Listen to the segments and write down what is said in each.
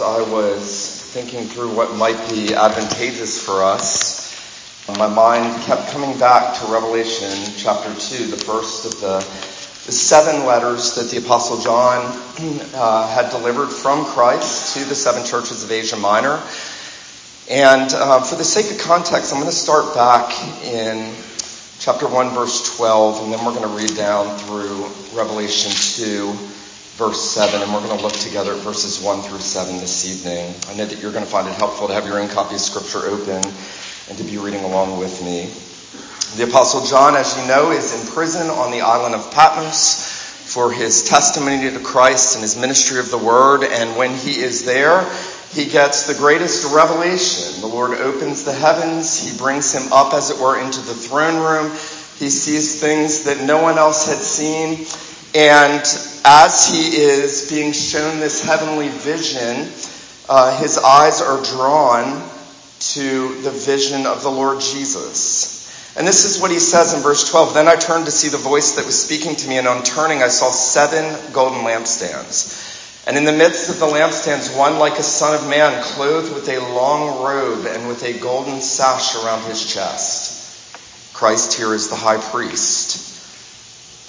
as I was thinking through what might be advantageous for us, my mind kept coming back to Revelation chapter 2, the first of the, the seven letters that the Apostle John uh, had delivered from Christ to the seven churches of Asia Minor. And uh, for the sake of context, I'm going to start back in chapter 1, verse 12, and then we're going to read down through Revelation 2 verse 7, and we're going to look together at verses 1 through 7 this evening. I know that you're going to find it helpful to have your own copy of Scripture open and to be reading along with me. The Apostle John, as you know, is in prison on the island of Patmos for his testimony to Christ and his ministry of the Word, and when he is there, he gets the greatest revelation. The Lord opens the heavens, he brings him up, as it were, into the throne room. He sees things that no one else had seen. And as he is being shown this heavenly vision, uh, his eyes are drawn to the vision of the Lord Jesus. And this is what he says in verse 12. Then I turned to see the voice that was speaking to me, and on turning, I saw seven golden lampstands. And in the midst of the lampstands, one like a son of man, clothed with a long robe and with a golden sash around his chest. Christ here is the high priest.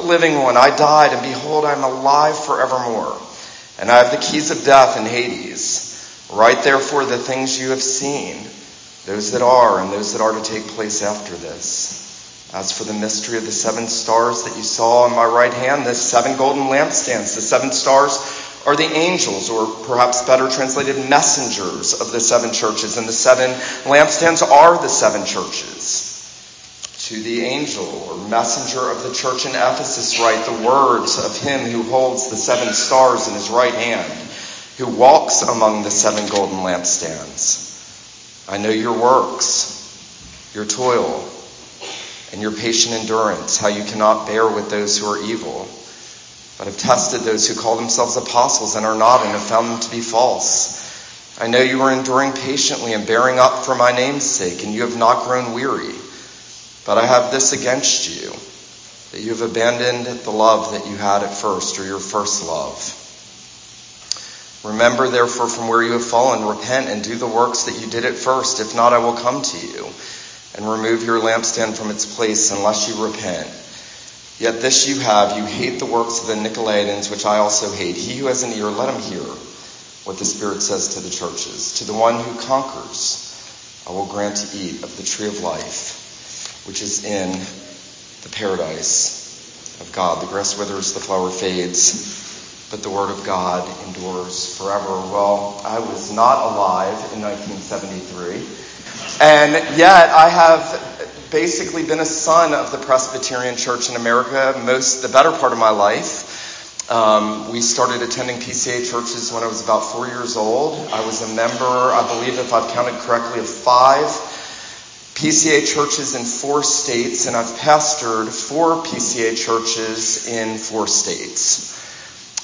the living one. I died, and behold, I am alive forevermore. And I have the keys of death and Hades. Write therefore the things you have seen, those that are, and those that are to take place after this. As for the mystery of the seven stars that you saw in my right hand, the seven golden lampstands, the seven stars are the angels, or perhaps better translated, messengers of the seven churches, and the seven lampstands are the seven churches to the angel or messenger of the church in Ephesus write the words of him who holds the seven stars in his right hand, who walks among the seven golden lampstands. I know your works, your toil, and your patient endurance, how you cannot bear with those who are evil, but have tested those who call themselves apostles and are not, and have found them to be false. I know you are enduring patiently and bearing up for my name's sake, and you have not grown weary. But I have this against you, that you have abandoned the love that you had at first, or your first love. Remember, therefore, from where you have fallen, repent and do the works that you did at first. If not, I will come to you and remove your lampstand from its place unless you repent. Yet this you have, you hate the works of the Nicolaitans, which I also hate. He who has an ear, let him hear what the Spirit says to the churches. To the one who conquers, I will grant to eat of the tree of life which is in the paradise of God. The grass withers, the flower fades, but the word of God endures forever. Well, I was not alive in 1973, and yet I have basically been a son of the Presbyterian Church in America most the better part of my life. Um, we started attending PCA churches when I was about four years old. I was a member, I believe, if I've counted correctly, of five PCA churches in four states, and I've pastored four PCA churches in four states.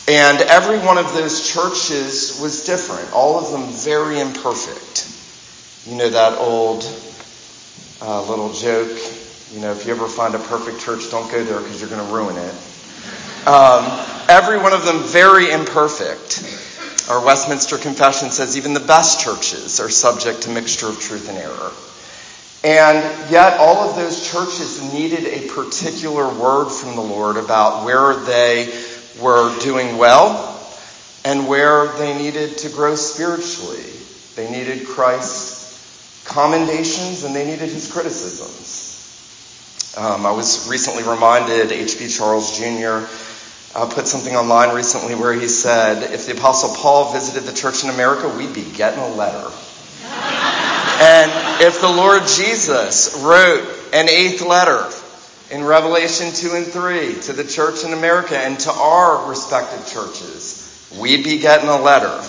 And every one of those churches was different, all of them very imperfect. You know that old uh, little joke, you know, if you ever find a perfect church, don't go there because you're going to ruin it. Um, every one of them very imperfect. Our Westminster Confession says even the best churches are subject to mixture of truth and error. And yet, all of those churches needed a particular word from the Lord about where they were doing well and where they needed to grow spiritually. They needed Christ's commendations and they needed his criticisms. Um, I was recently reminded, H.B. Charles Jr. Uh, put something online recently where he said, if the Apostle Paul visited the church in America, we'd be getting a letter. And if the Lord Jesus wrote an eighth letter in Revelation 2 and 3 to the church in America and to our respective churches, we'd be getting a letter.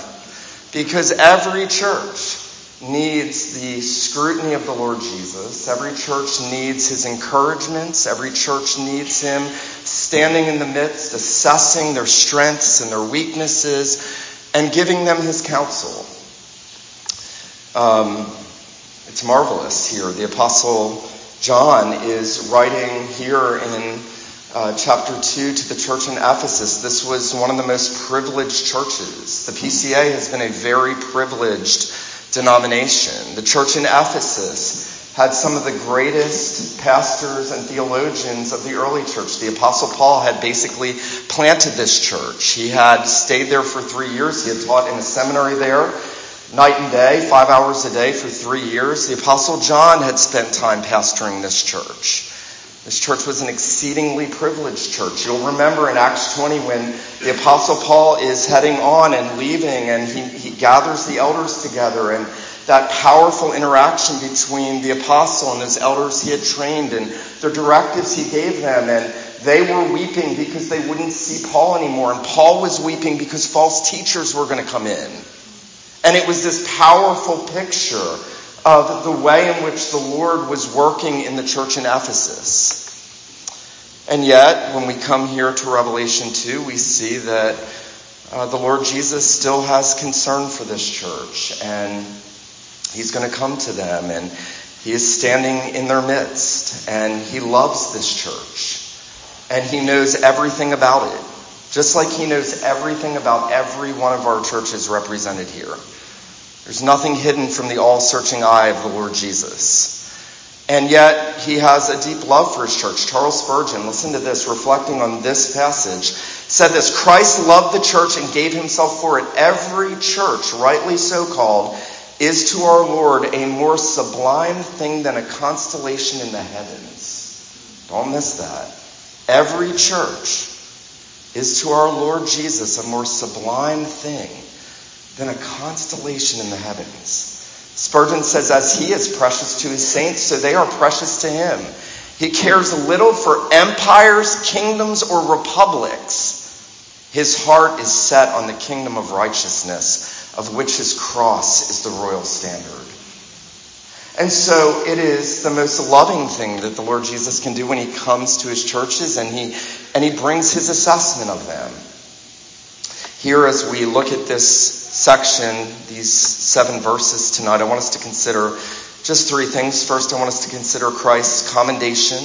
Because every church needs the scrutiny of the Lord Jesus. Every church needs his encouragements. Every church needs him standing in the midst, assessing their strengths and their weaknesses, and giving them his counsel. Um, it's marvelous here. The Apostle John is writing here in uh, chapter 2 to the church in Ephesus. This was one of the most privileged churches. The PCA has been a very privileged denomination. The church in Ephesus had some of the greatest pastors and theologians of the early church. The Apostle Paul had basically planted this church. He had stayed there for three years. He had taught in a seminary there night and day, five hours a day for three years. The Apostle John had spent time pastoring this church. This church was an exceedingly privileged church. You'll remember in Acts 20 when the Apostle Paul is heading on and leaving and he, he gathers the elders together and that powerful interaction between the apostle and his elders he had trained and the directives he gave them and they were weeping because they wouldn't see Paul anymore and Paul was weeping because false teachers were going to come in. And it was this powerful picture of the way in which the Lord was working in the church in Ephesus. And yet, when we come here to Revelation 2, we see that uh, the Lord Jesus still has concern for this church, and He's going to come to them, and He is standing in their midst, and He loves this church, and He knows everything about it, just like He knows everything about every one of our churches represented here. There's nothing hidden from the all searching eye of the Lord Jesus. And yet, he has a deep love for his church. Charles Spurgeon, listen to this, reflecting on this passage, said this Christ loved the church and gave himself for it. Every church, rightly so called, is to our Lord a more sublime thing than a constellation in the heavens. Don't miss that. Every church is to our Lord Jesus a more sublime thing than a constellation in the heavens. Spurgeon says, as he is precious to his saints, so they are precious to him. He cares little for empires, kingdoms, or republics. His heart is set on the kingdom of righteousness, of which his cross is the royal standard. And so it is the most loving thing that the Lord Jesus can do when he comes to his churches and he, and he brings his assessment of them. Here, as we look at this section, these seven verses tonight, I want us to consider just three things. First, I want us to consider Christ's commendation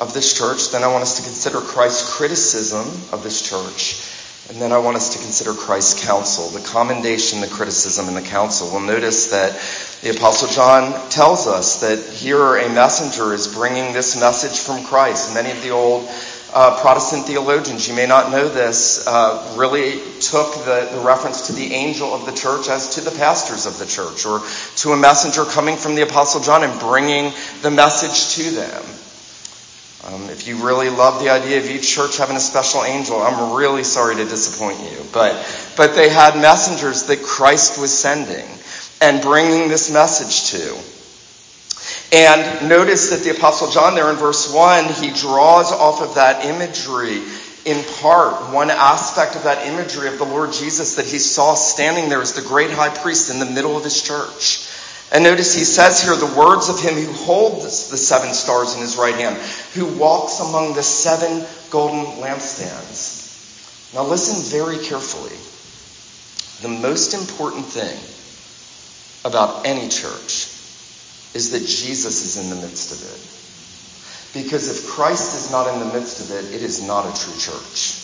of this church. Then I want us to consider Christ's criticism of this church. And then I want us to consider Christ's counsel, the commendation, the criticism, and the counsel. We'll notice that the Apostle John tells us that here a messenger is bringing this message from Christ. Many of the old uh, Protestant theologians, you may not know this, uh, really took the, the reference to the angel of the church as to the pastors of the church, or to a messenger coming from the Apostle John and bringing the message to them. Um, if you really love the idea of each church having a special angel, I'm really sorry to disappoint you. But, but they had messengers that Christ was sending and bringing this message to. And notice that the Apostle John, there in verse 1, he draws off of that imagery in part, one aspect of that imagery of the Lord Jesus that he saw standing there as the great high priest in the middle of his church. And notice he says here the words of him who holds the seven stars in his right hand, who walks among the seven golden lampstands. Now listen very carefully. The most important thing about any church is that Jesus is in the midst of it. Because if Christ is not in the midst of it, it is not a true church.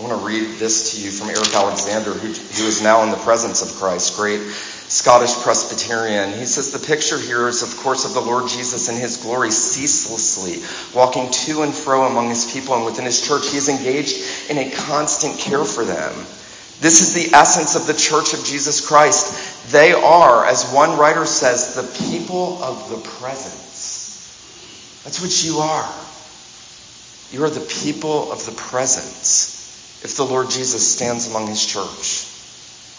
I want to read this to you from Eric Alexander, who, who is now in the presence of Christ, great Scottish Presbyterian. He says the picture here is, of course, of the Lord Jesus in his glory ceaselessly walking to and fro among his people and within his church. He is engaged in a constant care for them. This is the essence of the church of Jesus Christ. They are, as one writer says, the people of the presence. That's what you are. You are the people of the presence if the Lord Jesus stands among his church.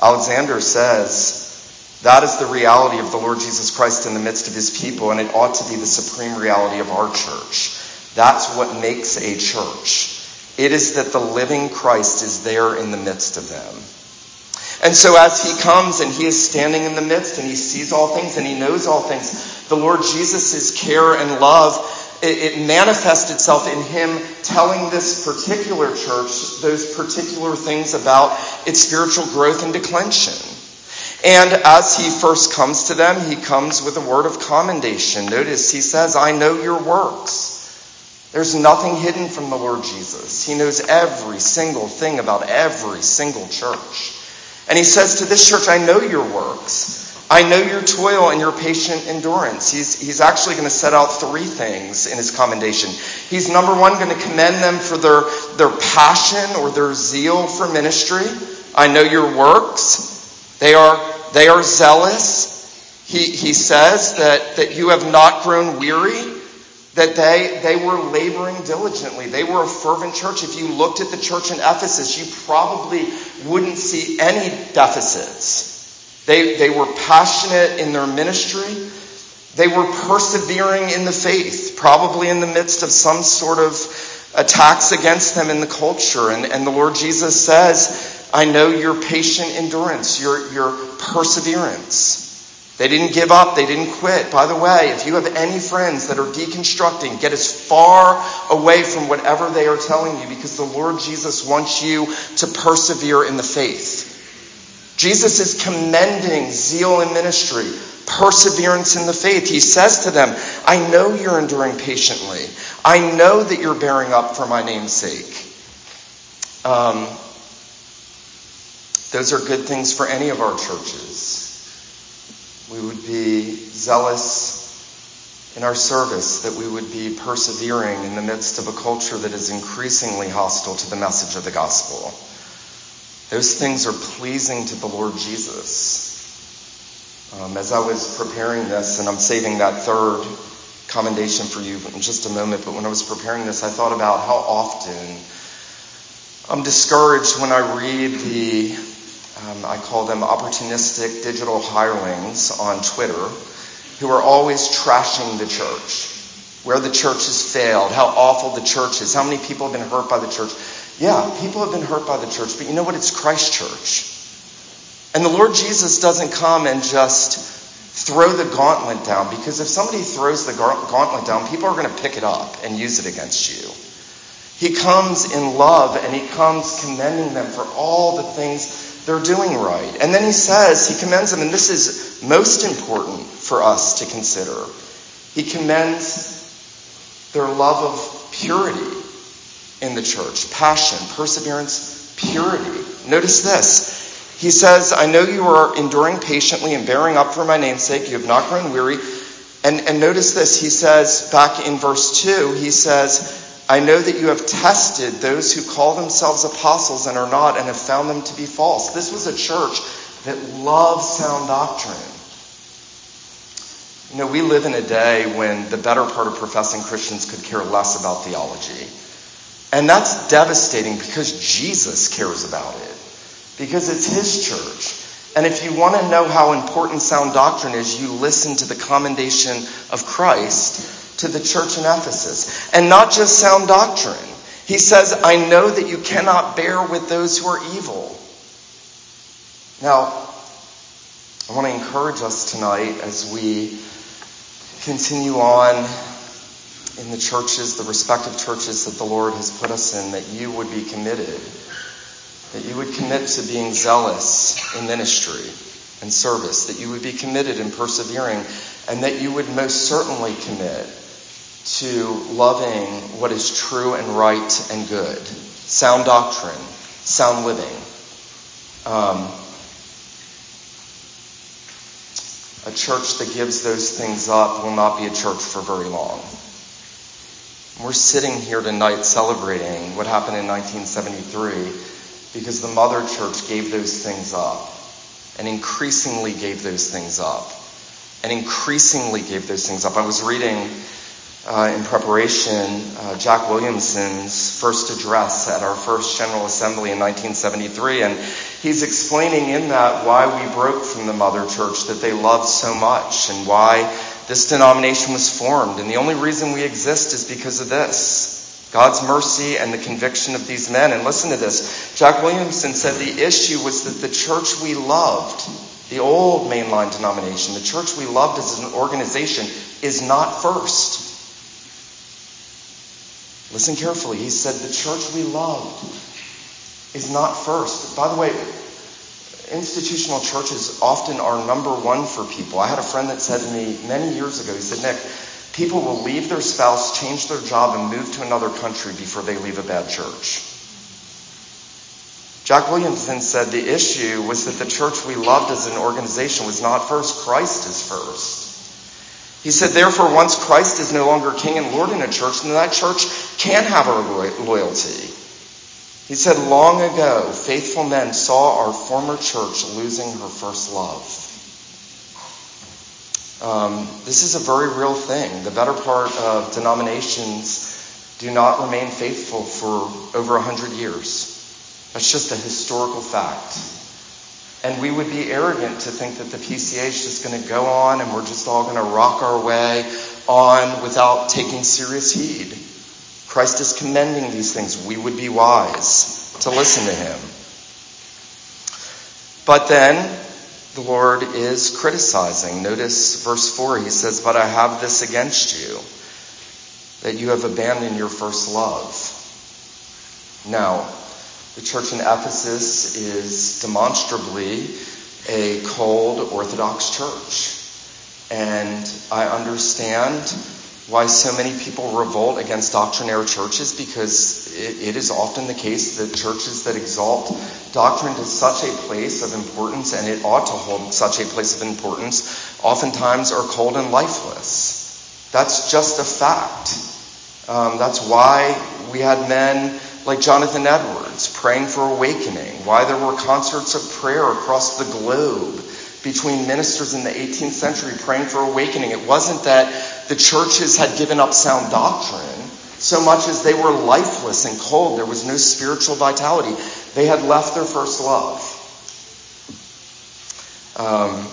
Alexander says, that is the reality of the Lord Jesus Christ in the midst of his people, and it ought to be the supreme reality of our church. That's what makes a church. It is that the living Christ is there in the midst of them. And so as he comes and he is standing in the midst and he sees all things and he knows all things, the Lord Jesus' care and love, it, it manifests itself in him telling this particular church those particular things about its spiritual growth and declension. And as he first comes to them, he comes with a word of commendation. Notice he says, I know your works. There's nothing hidden from the Lord Jesus. He knows every single thing about every single church. And he says to this church, I know your works. I know your toil and your patient endurance. He's, he's actually going to set out three things in his commendation. He's number one going to commend them for their, their passion or their zeal for ministry. I know your works. They are, they are zealous. He, he says that, that you have not grown weary that they, they were laboring diligently. They were a fervent church. If you looked at the church in Ephesus, you probably wouldn't see any deficits. They, they were passionate in their ministry. They were persevering in the faith, probably in the midst of some sort of attacks against them in the culture. And, and the Lord Jesus says, I know your patient endurance, your, your perseverance. They didn't give up. They didn't quit. By the way, if you have any friends that are deconstructing, get as far away from whatever they are telling you because the Lord Jesus wants you to persevere in the faith. Jesus is commending zeal in ministry, perseverance in the faith. He says to them, I know you're enduring patiently. I know that you're bearing up for my name's sake. Um, those are good things for any of our churches we would be zealous in our service, that we would be persevering in the midst of a culture that is increasingly hostile to the message of the gospel. Those things are pleasing to the Lord Jesus. Um, as I was preparing this, and I'm saving that third commendation for you in just a moment, but when I was preparing this, I thought about how often I'm discouraged when I read the um, I call them opportunistic digital hirelings on Twitter who are always trashing the church. Where the church has failed, how awful the church is, how many people have been hurt by the church. Yeah, people have been hurt by the church, but you know what? It's Christ Church. And the Lord Jesus doesn't come and just throw the gauntlet down because if somebody throws the gauntlet down, people are going to pick it up and use it against you. He comes in love and he comes commending them for all the things they're doing right. And then he says, he commends them, and this is most important for us to consider. He commends their love of purity in the church passion, perseverance, purity. Notice this. He says, I know you are enduring patiently and bearing up for my name's sake. You have not grown weary. And, and notice this. He says, back in verse 2, he says, I know that you have tested those who call themselves apostles and are not and have found them to be false. This was a church that loved sound doctrine. You know, we live in a day when the better part of professing Christians could care less about theology. And that's devastating because Jesus cares about it. Because it's his church. And if you want to know how important sound doctrine is, you listen to the commendation of Christ to the church in Ephesus. And not just sound doctrine. He says, I know that you cannot bear with those who are evil. Now, I want to encourage us tonight as we continue on in the churches, the respective churches that the Lord has put us in, that you would be committed, that you would commit to being zealous in ministry and service, that you would be committed in persevering, and that you would most certainly commit to loving what is true and right and good, sound doctrine, sound living. Um, a church that gives those things up will not be a church for very long. We're sitting here tonight celebrating what happened in 1973 because the mother church gave those things up and increasingly gave those things up and increasingly gave those things up. I was reading uh, in preparation uh, Jack Williamson's first address at our first General Assembly in 1973, and he's explaining in that why we broke from the mother church that they loved so much and why this denomination was formed. And the only reason we exist is because of this. God's mercy and the conviction of these men. And listen to this. Jack Williamson said the issue was that the church we loved, the old mainline denomination, the church we loved as an organization, is not first. Listen carefully. He said the church we loved is not first. By the way, institutional churches often are number one for people. I had a friend that said to me many years ago, he said, Nick, People will leave their spouse, change their job, and move to another country before they leave a bad church. Jack Williamson said the issue was that the church we loved as an organization was not first, Christ is first. He said, therefore, once Christ is no longer king and Lord in a church, then that church can't have our loyalty. He said, long ago, faithful men saw our former church losing her first love. Um, this is a very real thing. The better part of denominations do not remain faithful for over a hundred years. That's just a historical fact. And we would be arrogant to think that the PCA is just going to go on and we're just all going to rock our way on without taking serious heed. Christ is commending these things. We would be wise to listen to him. But then the Lord is criticizing. Notice verse 4, he says, But I have this against you, that you have abandoned your first love. Now, the church in Ephesus is demonstrably a cold Orthodox church. And I understand why so many people revolt against doctrinaire churches because it, it is often the case that churches that exalt doctrine to such a place of importance, and it ought to hold such a place of importance, oftentimes are cold and lifeless. That's just a fact. Um, that's why we had men like Jonathan Edwards praying for awakening, why there were concerts of prayer across the globe between ministers in the 18th century praying for awakening. It wasn't that the churches had given up sound doctrine so much as they were lifeless and cold. There was no spiritual vitality. They had left their first love. Um,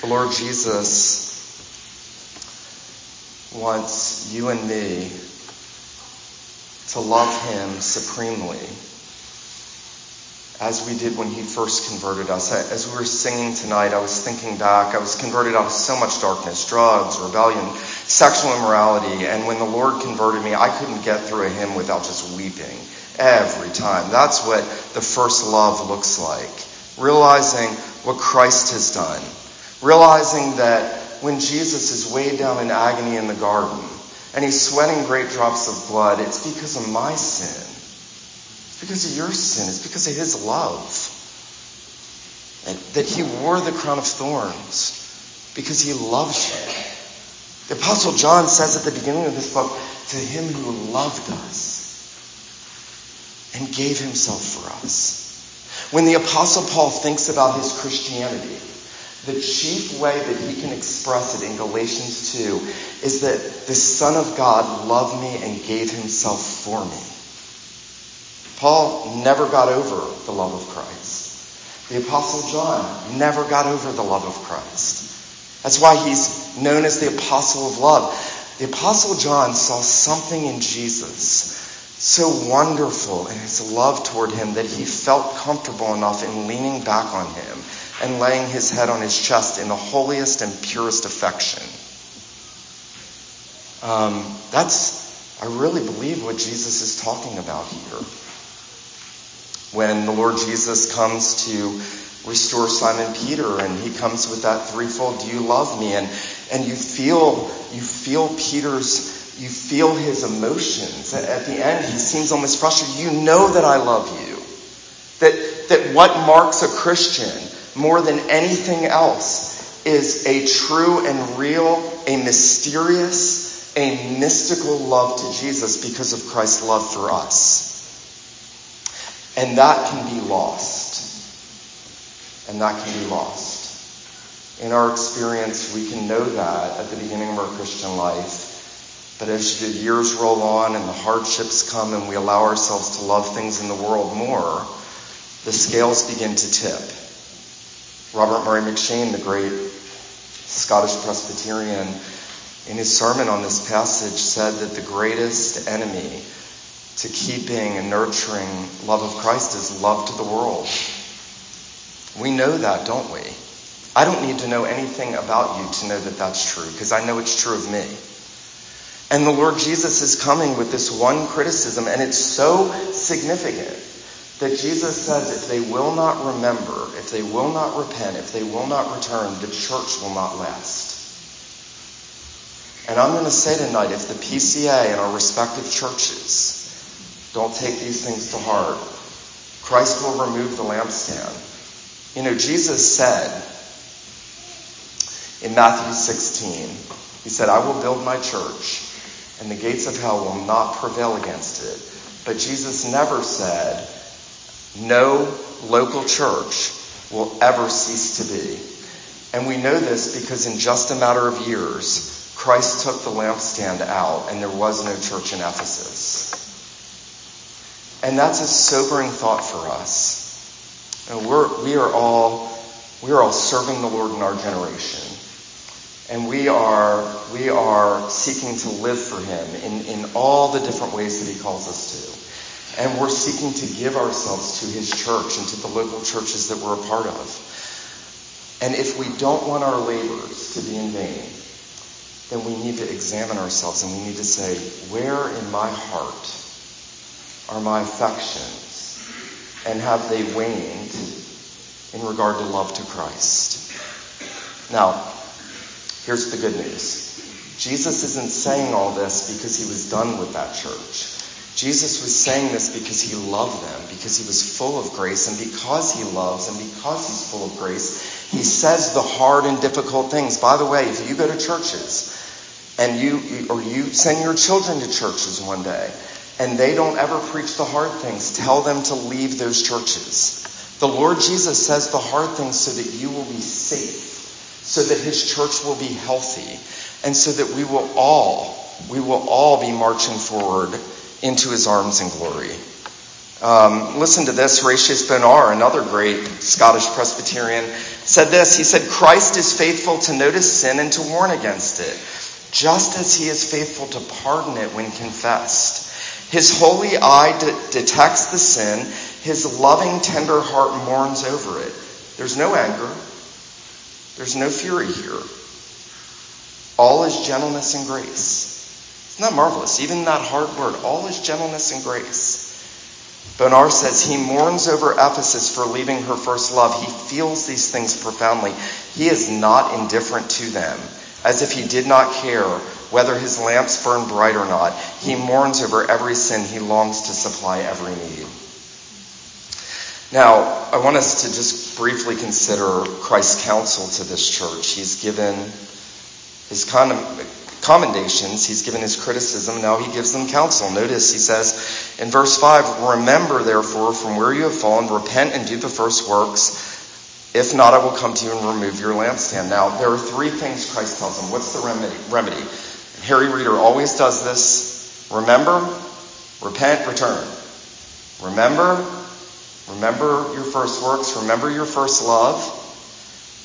the Lord Jesus wants you and me to love Him supremely as we did when he first converted us. As we were singing tonight, I was thinking back. I was converted out of so much darkness, drugs, rebellion, sexual immorality. And when the Lord converted me, I couldn't get through a hymn without just weeping every time. That's what the first love looks like. Realizing what Christ has done. Realizing that when Jesus is weighed down in agony in the garden and he's sweating great drops of blood, it's because of my sin. Because of your sin. It's because of his love. that he wore the crown of thorns because he loves you. The Apostle John says at the beginning of this book, to him who loved us and gave himself for us. When the Apostle Paul thinks about his Christianity, the chief way that he can express it in Galatians 2 is that the Son of God loved me and gave himself for me. Paul never got over the love of Christ. The Apostle John never got over the love of Christ. That's why he's known as the Apostle of Love. The Apostle John saw something in Jesus so wonderful in his love toward him that he felt comfortable enough in leaning back on him and laying his head on his chest in the holiest and purest affection. Um, that's, I really believe what Jesus is talking about here when the Lord Jesus comes to restore Simon Peter and he comes with that threefold, do you love me? And, and you feel, you feel Peter's, you feel his emotions. At the end, he seems almost frustrated. You know that I love you. That, that what marks a Christian more than anything else is a true and real, a mysterious, a mystical love to Jesus because of Christ's love for us. And that can be lost. And that can be lost. In our experience, we can know that at the beginning of our Christian life. But as the years roll on and the hardships come and we allow ourselves to love things in the world more, the scales begin to tip. Robert Murray M'Cheyne, the great Scottish Presbyterian, in his sermon on this passage, said that the greatest enemy to keeping and nurturing love of Christ is love to the world. We know that, don't we? I don't need to know anything about you to know that that's true, because I know it's true of me. And the Lord Jesus is coming with this one criticism, and it's so significant that Jesus says if they will not remember, if they will not repent, if they will not return, the church will not last. And I'm going to say tonight if the PCA and our respective churches don't take these things to heart, Christ will remove the lampstand. You know, Jesus said in Matthew 16, He said, I will build my church, and the gates of hell will not prevail against it. But Jesus never said, no local church will ever cease to be. And we know this because in just a matter of years, Christ took the lampstand out and there was no church in Ephesus. And that's a sobering thought for us. And we're, we are all, we are all serving the Lord in our generation. And we are, we are seeking to live for Him in, in all the different ways that He calls us to. And we're seeking to give ourselves to His church and to the local churches that we're a part of. And if we don't want our labors to be in vain, then we need to examine ourselves and we need to say, where in my heart are my affections? And have they waned in regard to love to Christ? Now, here's the good news. Jesus isn't saying all this because he was done with that church. Jesus was saying this because he loved them, because he was full of grace, and because he loves and because he's full of grace, he says the hard and difficult things. By the way, if you go to churches and you, or you send your children to churches one day, and they don't ever preach the hard things, tell them to leave those churches. The Lord Jesus says the hard things so that you will be safe, so that his church will be healthy, and so that we will all, we will all be marching forward into his arms in glory. Um, listen to this. Horatius Bonar, another great Scottish Presbyterian, said this. He said, Christ is faithful to notice sin and to warn against it, just as he is faithful to pardon it when confessed. His holy eye de- detects the sin. His loving, tender heart mourns over it. There's no anger. There's no fury here. All is gentleness and grace. Isn't that marvelous? Even that hard word, all is gentleness and grace. Bonar says he mourns over Ephesus for leaving her first love. He feels these things profoundly. He is not indifferent to them, as if he did not care whether his lamps burn bright or not. He mourns over every sin. He longs to supply every need. Now, I want us to just briefly consider Christ's counsel to this church. He's given his commendations, he's given his criticism, now he gives them counsel. Notice he says in verse 5 Remember, therefore, from where you have fallen, repent and do the first works. If not, I will come to you and remove your lampstand. Now, there are three things Christ tells them. What's the remedy? remedy? Harry Reeder always does this. Remember, repent, return. Remember, remember your first works, remember your first love.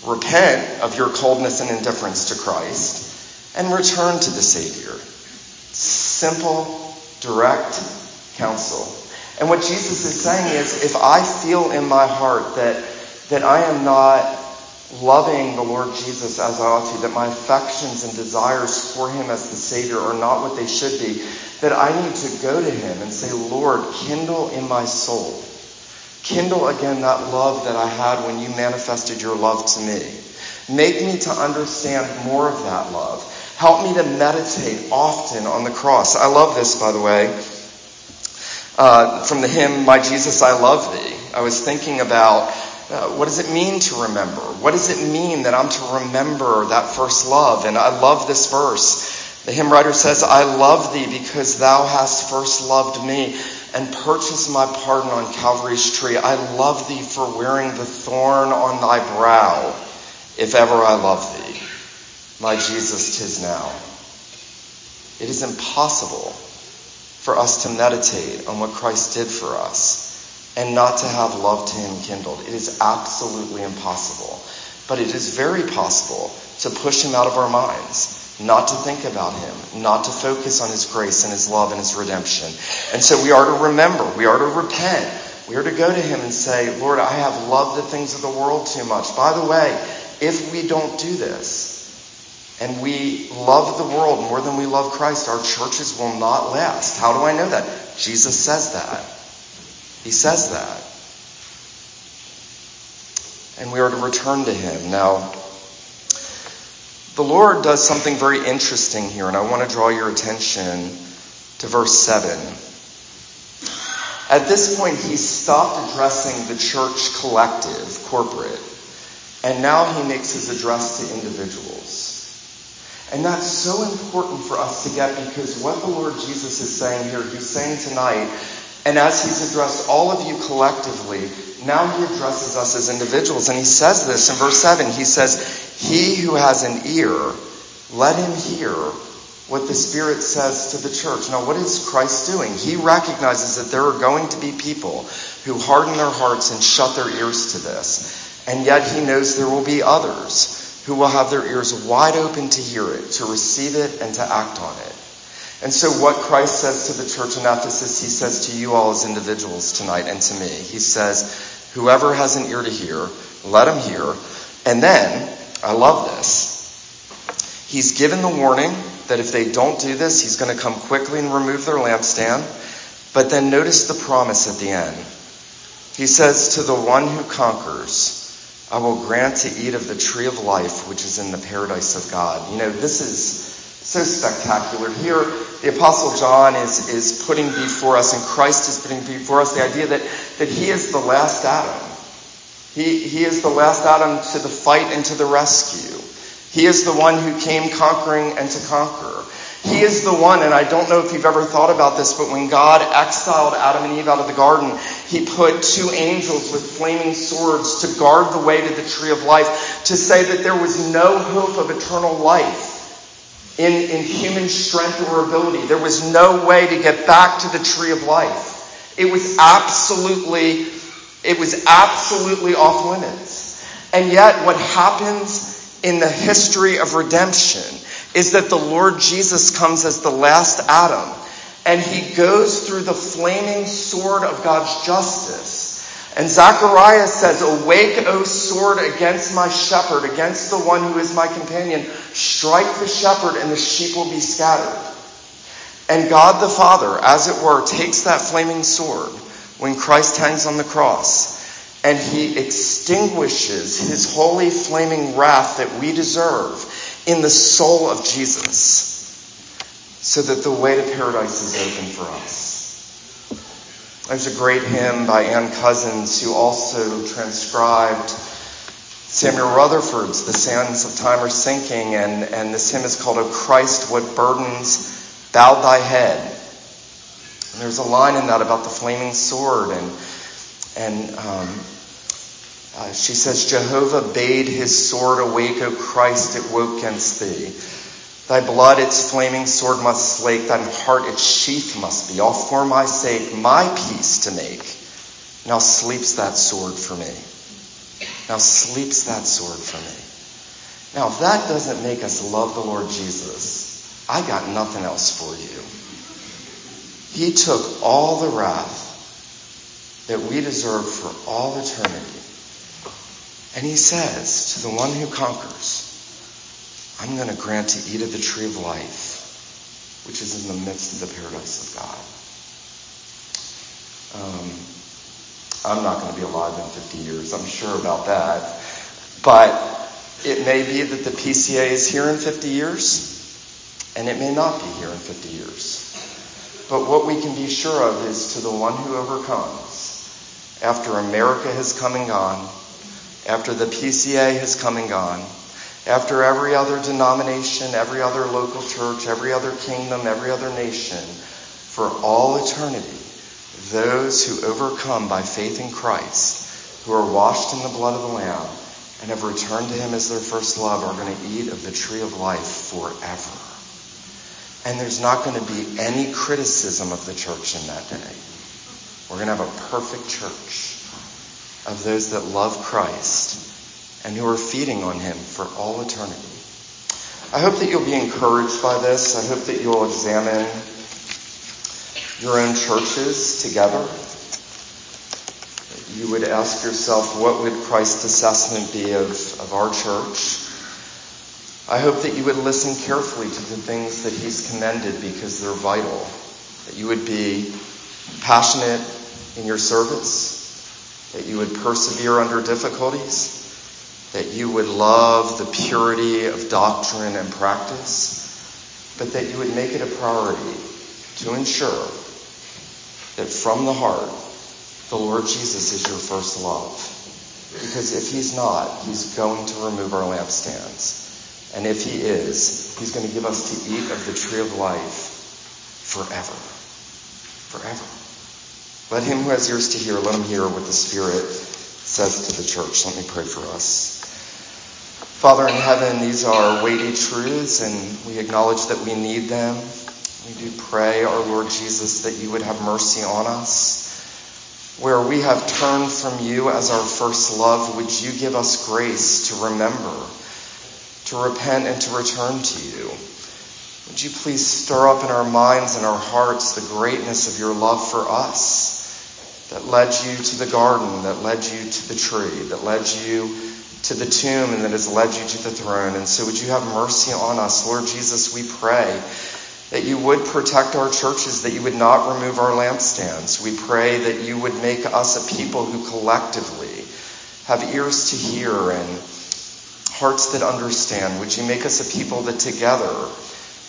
Repent of your coldness and indifference to Christ and return to the Savior. Simple, direct counsel. And what Jesus is saying is if I feel in my heart that, that I am not loving the Lord Jesus as I ought to, that my affections and desires for him as the Savior are not what they should be, that I need to go to him and say, Lord, kindle in my soul. Kindle again that love that I had when you manifested your love to me. Make me to understand more of that love. Help me to meditate often on the cross. I love this, by the way, uh, from the hymn, My Jesus, I Love Thee. I was thinking about uh, what does it mean to remember? What does it mean that I'm to remember that first love? And I love this verse. The hymn writer says, I love thee because thou hast first loved me and purchased my pardon on Calvary's tree. I love thee for wearing the thorn on thy brow, if ever I love thee. My Jesus, tis now. It is impossible for us to meditate on what Christ did for us and not to have love to him kindled. It is absolutely impossible. But it is very possible to push him out of our minds. not to think about him, not to focus on his grace and his love and his redemption. And so we are to remember, we are to repent, we are to go to him and say, Lord, I have loved the things of the world too much. By the way, if we don't do this, and we love the world more than we love Christ, our churches will not last. How do I know that? Jesus says that. He says that. And we are to return to him. Now, the Lord does something very interesting here, and I want to draw your attention to verse 7. At this point, he stopped addressing the church collective, corporate, and now he makes his address to individuals. And that's so important for us to get because what the Lord Jesus is saying here, he's saying tonight, and as he's addressed all of you collectively, now he addresses us as individuals. And he says this in verse 7. He says, He who has an ear, let him hear what the Spirit says to the church. Now, what is Christ doing? He recognizes that there are going to be people who harden their hearts and shut their ears to this. And yet he knows there will be others who will have their ears wide open to hear it, to receive it, and to act on it. And so, what Christ says to the church in Ephesus, he says to you all as individuals tonight and to me. He says, Whoever has an ear to hear, let him hear. And then, I love this. He's given the warning that if they don't do this, he's going to come quickly and remove their lampstand. But then notice the promise at the end. He says, To the one who conquers, I will grant to eat of the tree of life which is in the paradise of God. You know, this is so spectacular. Here, the Apostle John is, is putting before us, and Christ is putting before us the idea that, that he is the last Adam. He, he is the last Adam to the fight and to the rescue. He is the one who came conquering and to conquer. He is the one, and I don't know if you've ever thought about this, but when God exiled Adam and Eve out of the garden, he put two angels with flaming swords to guard the way to the tree of life, to say that there was no hope of eternal life in, in human strength or ability. There was no way to get back to the tree of life. It was absolutely, it was absolutely off limits. And yet, what happens in the history of redemption is that the Lord Jesus comes as the last Adam and he goes through the flaming sword of God's justice. And Zechariah says, Awake, O sword, against my shepherd, against the one who is my companion. Strike the shepherd, and the sheep will be scattered. And God the Father, as it were, takes that flaming sword when Christ hangs on the cross, and he extinguishes his holy flaming wrath that we deserve in the soul of Jesus so that the way to paradise is open for us. There's a great hymn by Anne Cousins who also transcribed Samuel Rutherford's The Sands of Time Are Sinking, and, and this hymn is called, O Christ, What Burdens Bowed Thy Head. And there's a line in that about the flaming sword, and, and um, uh, she says, Jehovah bade his sword awake, O Christ, it woke against thee. Thy blood its flaming sword must slake, thine heart its sheath must be, all for my sake, my peace to make. Now sleeps that sword for me. Now sleeps that sword for me. Now, if that doesn't make us love the Lord Jesus, I got nothing else for you. He took all the wrath that we deserve for all eternity. And he says to the one who conquers, I'm going to grant to eat of the tree of life, which is in the midst of the paradise of God. Um, I'm not going to be alive in 50 years, I'm sure about that. But it may be that the PCA is here in 50 years, and it may not be here in 50 years. But what we can be sure of is to the one who overcomes, after America has come and gone, after the PCA has come and gone, after every other denomination, every other local church, every other kingdom, every other nation, for all eternity, those who overcome by faith in Christ, who are washed in the blood of the Lamb, and have returned to Him as their first love, are going to eat of the tree of life forever. And there's not going to be any criticism of the church in that day. We're going to have a perfect church of those that love Christ and who are feeding on him for all eternity. I hope that you'll be encouraged by this. I hope that you'll examine your own churches together. You would ask yourself, what would Christ's assessment be of, of our church? I hope that you would listen carefully to the things that he's commended because they're vital. That you would be passionate in your service. That you would persevere under difficulties. That you would love the purity of doctrine and practice. But that you would make it a priority to ensure that from the heart, the Lord Jesus is your first love. Because if he's not, he's going to remove our lampstands. And if he is, he's going to give us to eat of the tree of life forever. Forever. Let him who has ears to hear, let him hear what the Spirit says to the church. Let me pray for us. Father in heaven, these are weighty truths, and we acknowledge that we need them. We do pray, our Lord Jesus, that you would have mercy on us. Where we have turned from you as our first love, would you give us grace to remember? to repent and to return to you. Would you please stir up in our minds and our hearts the greatness of your love for us that led you to the garden, that led you to the tree, that led you to the tomb, and that has led you to the throne. And so would you have mercy on us, Lord Jesus, we pray that you would protect our churches, that you would not remove our lampstands. We pray that you would make us a people who collectively have ears to hear and hearts that understand. Would you make us a people that together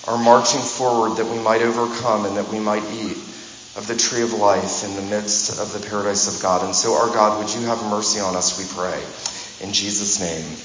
are marching forward that we might overcome and that we might eat of the tree of life in the midst of the paradise of God. And so, our God, would you have mercy on us, we pray. In Jesus' name.